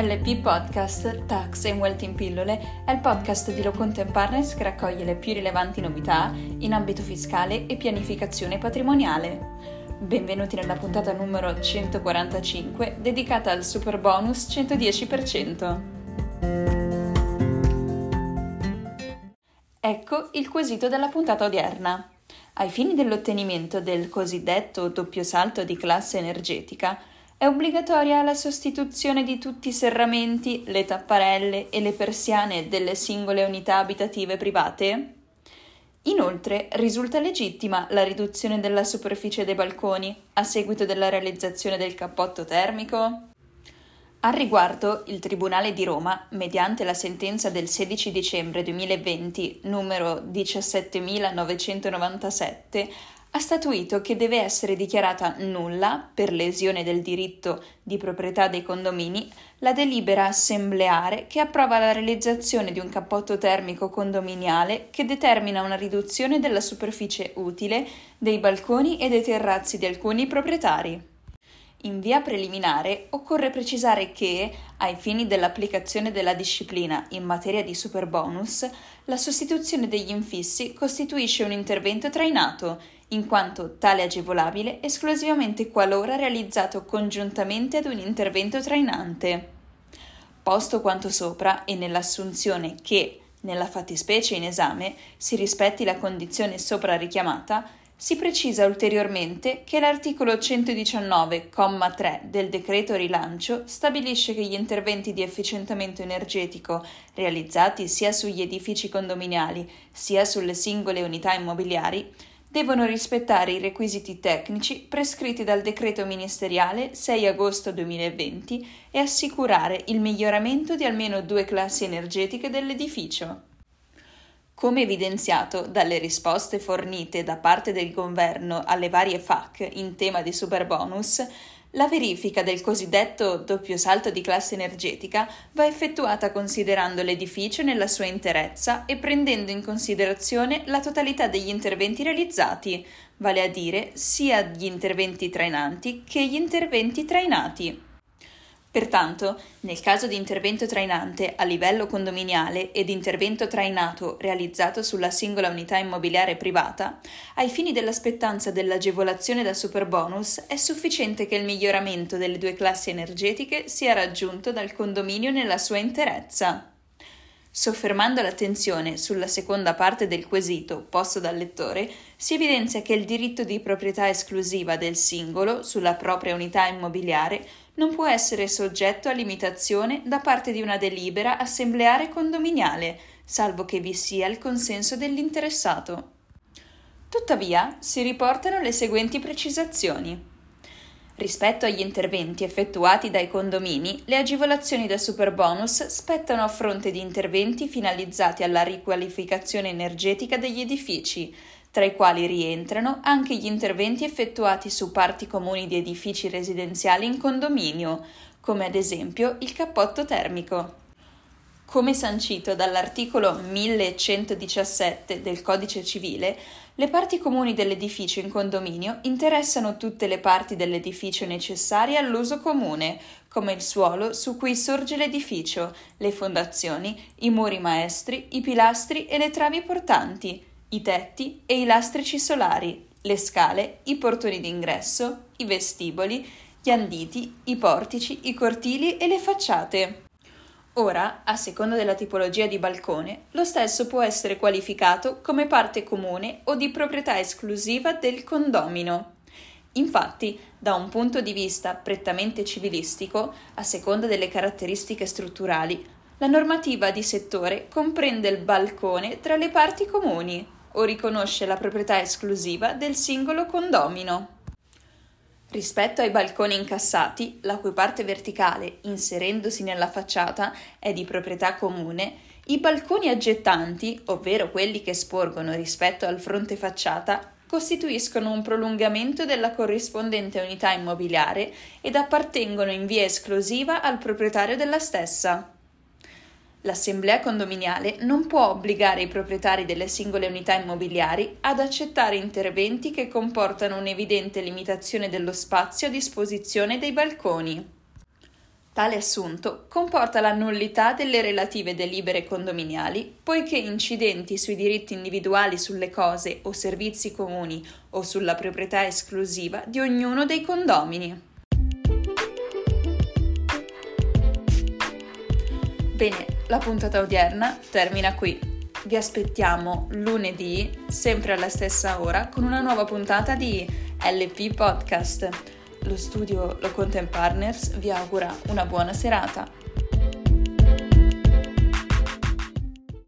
LP Podcast Tax and Wealth in Pillole è il podcast di Loconte Partners che raccoglie le più rilevanti novità in ambito fiscale e pianificazione patrimoniale. Benvenuti nella puntata numero 145 dedicata al super bonus 110%. Ecco il quesito della puntata odierna. Ai fini dell'ottenimento del cosiddetto doppio salto di classe energetica, è obbligatoria la sostituzione di tutti i serramenti, le tapparelle e le persiane delle singole unità abitative private? Inoltre, risulta legittima la riduzione della superficie dei balconi a seguito della realizzazione del cappotto termico? Al riguardo, il Tribunale di Roma, mediante la sentenza del 16 dicembre 2020 numero 17997, ha statuito che deve essere dichiarata nulla, per lesione del diritto di proprietà dei condomini, la delibera assembleare che approva la realizzazione di un cappotto termico condominiale che determina una riduzione della superficie utile dei balconi e dei terrazzi di alcuni proprietari. In via preliminare occorre precisare che, ai fini dell'applicazione della disciplina in materia di superbonus, la sostituzione degli infissi costituisce un intervento trainato, in quanto tale agevolabile esclusivamente qualora realizzato congiuntamente ad un intervento trainante. Posto quanto sopra e nell'assunzione che, nella fattispecie in esame, si rispetti la condizione sopra richiamata, si precisa ulteriormente che l'articolo 119,3 del decreto rilancio stabilisce che gli interventi di efficientamento energetico realizzati sia sugli edifici condominiali sia sulle singole unità immobiliari devono rispettare i requisiti tecnici prescritti dal decreto ministeriale 6 agosto 2020 e assicurare il miglioramento di almeno due classi energetiche dell'edificio. Come evidenziato dalle risposte fornite da parte del governo alle varie FAC in tema di superbonus, la verifica del cosiddetto doppio salto di classe energetica va effettuata considerando l'edificio nella sua interezza e prendendo in considerazione la totalità degli interventi realizzati, vale a dire sia gli interventi trainanti che gli interventi trainati. Pertanto, nel caso di intervento trainante a livello condominiale ed intervento trainato realizzato sulla singola unità immobiliare privata, ai fini dell'aspettanza dell'agevolazione da superbonus è sufficiente che il miglioramento delle due classi energetiche sia raggiunto dal condominio nella sua interezza. Soffermando l'attenzione sulla seconda parte del quesito posto dal lettore, si evidenzia che il diritto di proprietà esclusiva del singolo sulla propria unità immobiliare non può essere soggetto a limitazione da parte di una delibera assembleare condominiale, salvo che vi sia il consenso dell'interessato. Tuttavia, si riportano le seguenti precisazioni. Rispetto agli interventi effettuati dai condomini, le agevolazioni da superbonus spettano a fronte di interventi finalizzati alla riqualificazione energetica degli edifici, tra i quali rientrano anche gli interventi effettuati su parti comuni di edifici residenziali in condominio, come ad esempio il cappotto termico. Come sancito dall'articolo 1117 del Codice civile, le parti comuni dell'edificio in condominio interessano tutte le parti dell'edificio necessarie all'uso comune, come il suolo su cui sorge l'edificio, le fondazioni, i muri maestri, i pilastri e le travi portanti, i tetti e i lastrici solari, le scale, i portoni d'ingresso, i vestiboli, gli anditi, i portici, i cortili e le facciate. Ora, a seconda della tipologia di balcone, lo stesso può essere qualificato come parte comune o di proprietà esclusiva del condomino. Infatti, da un punto di vista prettamente civilistico, a seconda delle caratteristiche strutturali, la normativa di settore comprende il balcone tra le parti comuni o riconosce la proprietà esclusiva del singolo condomino. Rispetto ai balconi incassati, la cui parte verticale, inserendosi nella facciata, è di proprietà comune, i balconi aggettanti, ovvero quelli che sporgono rispetto al fronte facciata, costituiscono un prolungamento della corrispondente unità immobiliare ed appartengono in via esclusiva al proprietario della stessa. L'assemblea condominiale non può obbligare i proprietari delle singole unità immobiliari ad accettare interventi che comportano un'evidente limitazione dello spazio a disposizione dei balconi. Tale assunto comporta la nullità delle relative delibere condominiali, poiché incidenti sui diritti individuali sulle cose o servizi comuni o sulla proprietà esclusiva di ognuno dei condomini. Bene, la puntata odierna termina qui. Vi aspettiamo lunedì, sempre alla stessa ora, con una nuova puntata di LP Podcast lo studio Lo Content Partners vi augura una buona serata.